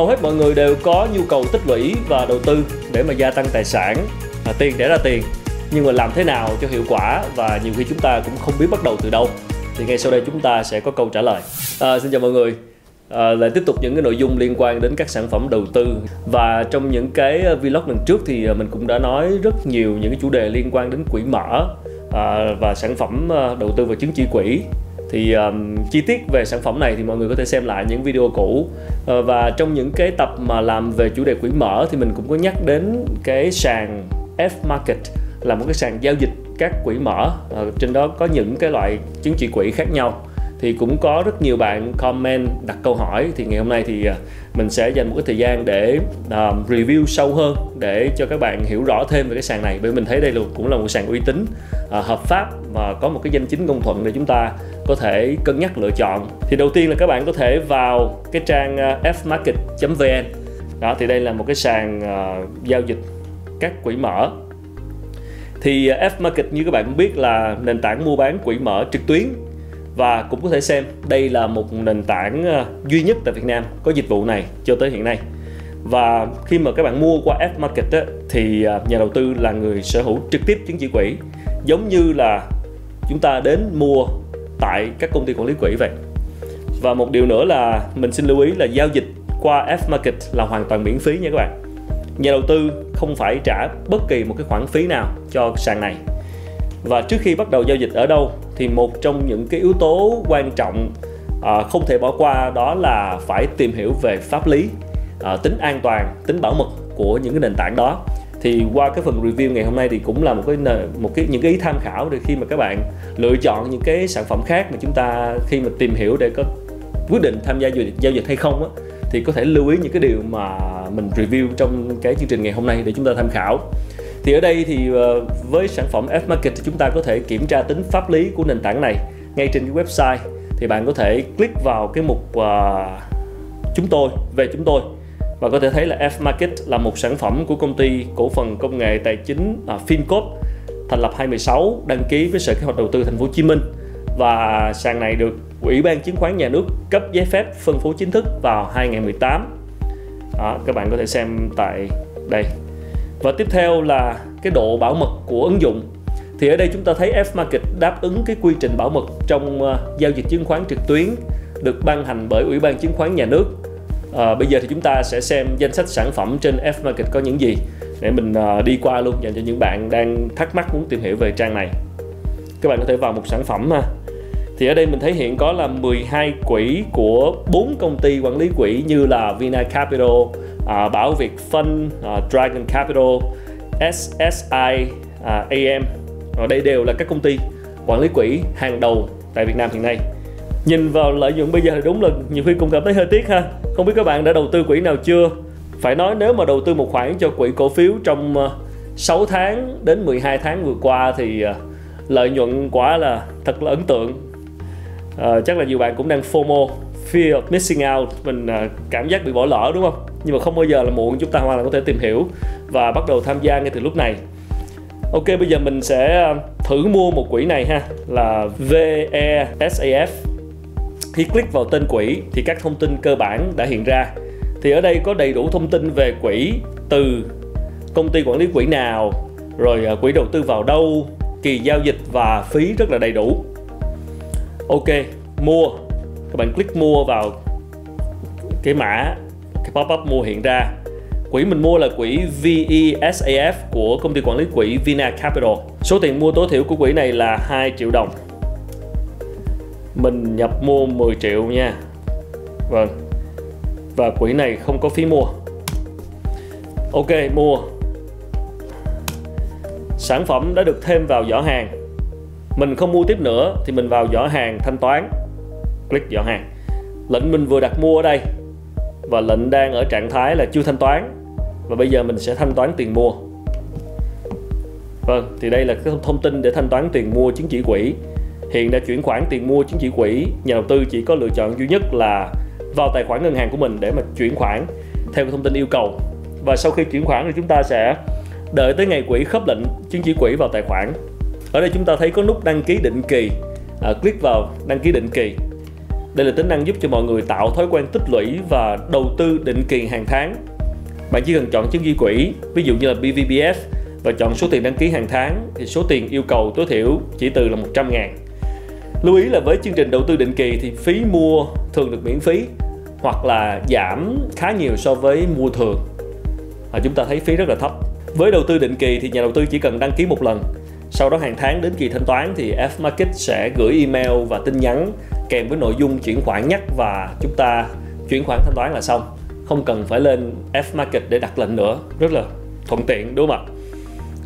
hầu hết mọi người đều có nhu cầu tích lũy và đầu tư để mà gia tăng tài sản. À, tiền để ra tiền nhưng mà làm thế nào cho hiệu quả và nhiều khi chúng ta cũng không biết bắt đầu từ đâu. Thì ngay sau đây chúng ta sẽ có câu trả lời. À, xin chào mọi người. À, lại tiếp tục những cái nội dung liên quan đến các sản phẩm đầu tư. Và trong những cái vlog lần trước thì à, mình cũng đã nói rất nhiều những cái chủ đề liên quan đến quỹ mở à, và sản phẩm à, đầu tư vào chứng chỉ quỹ thì um, chi tiết về sản phẩm này thì mọi người có thể xem lại những video cũ. Uh, và trong những cái tập mà làm về chủ đề quỹ mở thì mình cũng có nhắc đến cái sàn F Market là một cái sàn giao dịch các quỹ mở. Uh, trên đó có những cái loại chứng chỉ quỹ khác nhau thì cũng có rất nhiều bạn comment đặt câu hỏi. Thì ngày hôm nay thì à, mình sẽ dành một cái thời gian để uh, review sâu hơn để cho các bạn hiểu rõ thêm về cái sàn này. Bởi mình thấy đây là cũng là một sàn uy tín uh, hợp pháp và có một cái danh chính ngôn thuận để chúng ta có thể cân nhắc lựa chọn. Thì đầu tiên là các bạn có thể vào cái trang fmarket.vn đó thì đây là một cái sàn uh, giao dịch các quỹ mở. Thì F Market như các bạn cũng biết là nền tảng mua bán quỹ mở trực tuyến và cũng có thể xem đây là một nền tảng ờ, duy nhất tại Việt Nam có dịch vụ này cho tới hiện nay. Và khi mà các bạn mua qua F Market á, thì ờ, nhà đầu tư là người sở hữu trực tiếp chứng chỉ quỹ. Giống như là chúng ta đến mua tại các công ty quản lý quỹ vậy. Và một điều nữa là mình xin lưu ý là giao dịch qua F Market là hoàn toàn miễn phí nha các bạn. Nhà đầu tư không phải trả bất kỳ một cái khoản phí nào cho sàn này. Và trước khi bắt đầu giao dịch ở đâu thì một trong những cái yếu tố quan trọng à, không thể bỏ qua đó là phải tìm hiểu về pháp lý à, tính an toàn tính bảo mật của những cái nền tảng đó. Thì qua cái phần review ngày hôm nay thì cũng là một cái một cái những cái ý tham khảo để khi mà các bạn lựa chọn những cái sản phẩm khác mà chúng ta khi mà tìm hiểu để có quyết định tham gia giao dịch giao dịch hay không á thì có thể lưu ý những cái điều mà mình review trong cái chương trình ngày hôm nay để chúng ta tham khảo thì ở đây thì ờ, với sản phẩm F Market thì chúng ta có thể kiểm tra tính pháp lý của nền tảng này ngay trên cái website. Thì bạn có thể click vào cái mục uh, chúng tôi về chúng tôi. Và có thể thấy là F Market là một sản phẩm của công ty cổ phần công nghệ tài chính à, uh, Fincode thành lập 2016 đăng ký với Sở Kế hoạch Đầu tư Thành phố Hồ Chí Minh. Và sàn này được Ủy ban Chứng khoán Nhà nước cấp giấy phép phân phối chính thức vào 2018 đó, các bạn có thể xem tại đây và tiếp theo là cái độ bảo mật của ứng dụng. Thì ở đây chúng ta thấy F Market đáp ứng cái quy trình bảo mật trong uh, giao dịch chứng khoán trực tuyến được ban hành bởi Ủy ban Chứng khoán Nhà nước. À, bây giờ thì chúng ta sẽ xem danh sách sản phẩm trên F Market có những gì. Để mình uh, đi qua luôn dành cho những bạn đang thắc mắc muốn tìm hiểu về trang này. Các bạn có thể vào một sản phẩm ha thì ở đây mình thấy hiện có là 12 quỹ của 4 công ty quản lý quỹ như là Vina Capital, à, Bảo Việt Fund, à, Dragon Capital, SSI, à, AM. Ở đây đều là các công ty quản lý quỹ hàng đầu tại Việt Nam hiện nay. Nhìn vào lợi nhuận bây giờ thì đúng là nhiều khi cũng cảm thấy hơi tiếc ha. Không biết các bạn đã đầu tư quỹ nào chưa? Phải nói nếu mà đầu tư một khoản cho quỹ cổ phiếu trong à, 6 tháng đến 12 tháng vừa qua thì à, lợi nhuận quả là thật là ấn tượng uh, chắc là nhiều bạn cũng đang FOMO fear of missing out mình uh, cảm giác bị bỏ lỡ đúng không? Nhưng mà không bao giờ là muộn chúng ta hoàn toàn có thể tìm hiểu và bắt đầu tham gia ngay từ lúc này. Ok bây giờ mình sẽ ờ, thử mua một quỹ này ha là VESAF khi click vào tên quỹ thì các thông tin cơ bản đã hiện ra. Thì ở đây có đầy đủ thông tin về quỹ từ công ty quản lý quỹ nào rồi quỹ đầu tư vào đâu kỳ giao dịch và phí rất là đầy đủ ok, mua. Các bạn click mua vào cái mã, cái pop-up mua hiện ra. Quỹ mình mua là quỹ VESAF của công ty quản lý quỹ Vina Capital. Số tiền mua tối thiểu của quỹ này là 2 triệu đồng. Mình nhập mua 10 triệu nha. Vâng. Và quỹ này không có phí mua. Ok, mua. Sản phẩm đã được thêm vào giỏ hàng mình không mua tiếp nữa thì mình vào giỏ hàng thanh toán. Click giỏ hàng. Lệnh mình vừa đặt mua ở đây và lệnh đang ở trạng thái là chưa thanh toán. Và bây giờ mình sẽ thanh toán tiền mua. Vâng thì đây là cái thông tin để thanh toán tiền mua chứng chỉ quỹ. Hiện đã chuyển khoản tiền mua chứng chỉ quỹ. Nhà đầu tư chỉ có lựa chọn duy nhất là vào tài khoản ngân hàng của mình để mà chuyển khoản theo thông tin yêu cầu. Và sau khi chuyển khoản thì chúng ta sẽ đợi tới ngày quỹ khớp lệnh chứng chỉ quỹ vào tài khoản ở đây chúng ta thấy có nút đăng ký định kỳ à, click vào đăng ký định kỳ Đây là tính năng giúp cho mọi người tạo thói quen tích lũy và đầu tư định kỳ hàng tháng. Bạn chỉ cần chọn chứng chỉ quỹ, ví dụ như là BVBF và chọn số tiền đăng ký hàng tháng thì số tiền yêu cầu tối thiểu chỉ từ là 100 ngàn. Lưu ý là với chương trình đầu tư định kỳ thì phí mua thường được miễn phí hoặc là giảm khá nhiều so với mua thường. À, chúng ta thấy phí rất là thấp. Với đầu tư định kỳ thì nhà đầu tư chỉ cần đăng ký một lần sau đó hàng tháng đến kỳ thanh toán thì F-Market sẽ gửi email và tin nhắn kèm với nội dung chuyển khoản nhắc và chúng ta chuyển khoản thanh toán là xong. Không cần phải lên F-Market để đặt lệnh nữa. Rất là thuận tiện đúng không ạ?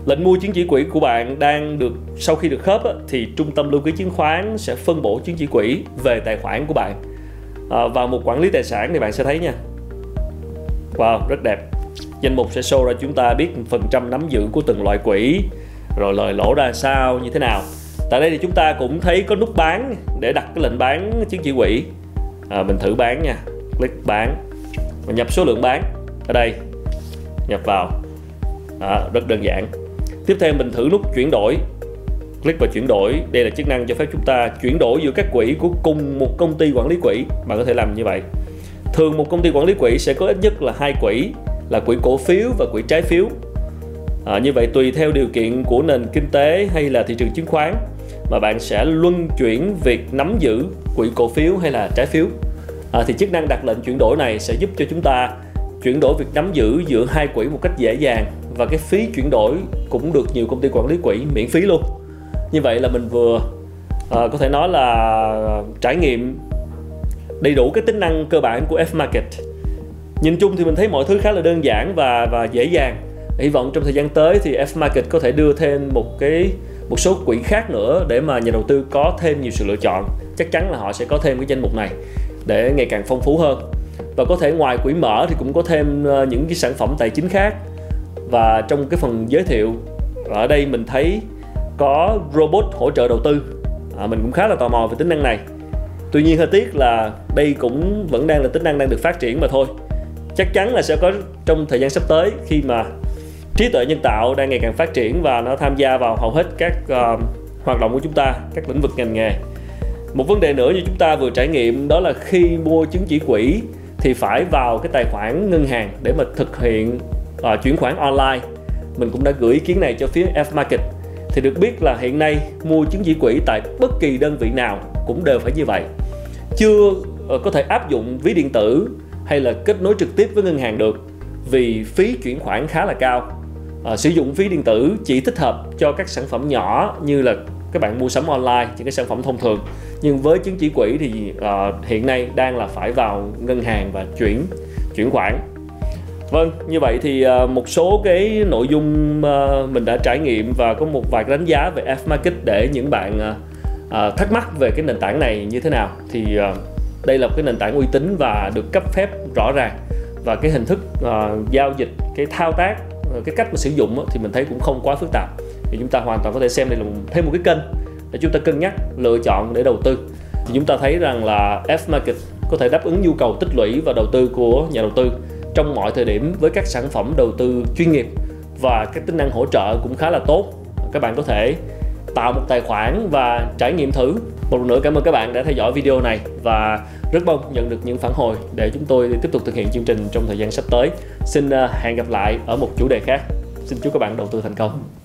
Lệnh mua chứng chỉ quỹ của bạn đang được sau khi được khớp thì trung tâm lưu ký chứng khoán sẽ phân bổ chứng chỉ quỹ về tài khoản của bạn. À, vào một quản lý tài sản thì bạn sẽ thấy nha. Wow, rất đẹp. Danh mục sẽ show ra chúng ta biết phần trăm nắm giữ của từng loại quỹ, rồi lời lỗ ra sao như thế nào? Tại đây thì chúng ta cũng thấy có nút bán để đặt cái lệnh bán chứng chỉ quỹ à, mình thử bán nha. Click bán. Mình nhập số lượng bán ở đây. Nhập vào. À, rất đơn giản. Tiếp theo mình thử nút chuyển đổi. Click vào chuyển đổi. Đây là chức năng cho phép chúng ta chuyển đổi giữa các quỹ của cùng một công ty quản lý quỹ. Bạn có thể làm như vậy. Thường một công ty quản lý quỹ sẽ có ít nhất là hai quỹ là quỹ cổ phiếu và quỹ trái phiếu à, như vậy tùy theo điều kiện của nền kinh tế hay là thị trường chứng khoán mà bạn sẽ luân chuyển việc nắm giữ quỹ cổ phiếu hay là trái phiếu. À, thì chức năng đặt lệnh chuyển đổi này sẽ giúp cho chúng ta chuyển đổi việc nắm giữ giữa hai quỹ một cách dễ dàng và cái phí chuyển đổi cũng được nhiều công ty quản lý quỹ miễn phí luôn. Như vậy là mình vừa à, có thể nói là trải nghiệm đầy đủ cái tính năng cơ bản của F Market. Nhìn chung thì mình thấy mọi thứ khá là đơn giản và và dễ dàng hy vọng trong thời gian tới thì F Market có thể đưa thêm một cái một số quỹ khác nữa để mà nhà đầu tư có thêm nhiều sự lựa chọn. Chắc chắn là họ sẽ có thêm cái danh mục này để ngày càng phong phú hơn. Và có thể ngoài quỹ mở thì cũng có thêm ờ, những cái sản phẩm tài chính khác. Và trong cái phần giới thiệu ở đây mình thấy có robot hỗ trợ đầu tư. À, mình cũng khá là tò mò về tính năng này. Tuy nhiên hơi tiếc là đây cũng vẫn đang là tính năng đang được phát triển mà thôi. Chắc chắn là sẽ có trong thời gian sắp tới khi mà trí tuệ nhân tạo đang ngày càng phát triển và nó tham gia vào hầu hết các uh, hoạt động của chúng ta các lĩnh vực ngành nghề. Một vấn đề nữa như chúng ta vừa trải nghiệm đó là khi mua chứng chỉ quỹ thì phải vào cái tài khoản ngân hàng để mà thực hiện uh, chuyển khoản online. Mình cũng đã gửi ý kiến này cho phía F Market. Thì được biết là hiện nay mua chứng chỉ quỹ tại bất kỳ đơn vị nào cũng đều phải như vậy. Chưa uh, có thể áp dụng ví điện tử hay là kết nối trực tiếp với ngân hàng được vì phí chuyển khoản khá là cao à, sử dụng phí điện tử chỉ thích hợp cho các sản phẩm nhỏ như là các bạn mua sắm online những cái sản phẩm thông thường. Nhưng với chứng chỉ quỹ thì à, hiện nay đang là phải vào ngân hàng và chuyển chuyển khoản. Vâng như vậy thì ờ, một số cái nội dung mình đã trải nghiệm và có một vài đánh giá về F Market để những bạn thắc mắc về cái nền tảng này như thế nào. Thì đây là một cái nền tảng uy tín và được cấp phép rõ ràng. Và cái hình thức uh, giao dịch cái thao tác Ờ, cái cách mà sử dụng thì mình thấy cũng không quá phức tạp. Thì chúng ta hoàn toàn có thể xem đây là thêm một cái kênh để chúng ta cân nhắc, lựa chọn để đầu tư. Thì chúng ta thấy rằng là F Market có thể đáp ứng nhu cầu tích lũy và đầu tư của nhà đầu tư trong mọi thời điểm với các sản phẩm đầu tư chuyên nghiệp và các tính năng hỗ trợ cũng khá là tốt. Các bạn có thể tạo một tài khoản và trải nghiệm thử. Một lần nữa cảm ơn các bạn đã theo dõi video này và rất mong nhận được những phản hồi để chúng tôi tiếp tục thực hiện chương trình trong thời gian sắp tới. Xin à, hẹn gặp lại ở một chủ đề khác. Xin chúc các bạn đầu tư thành công.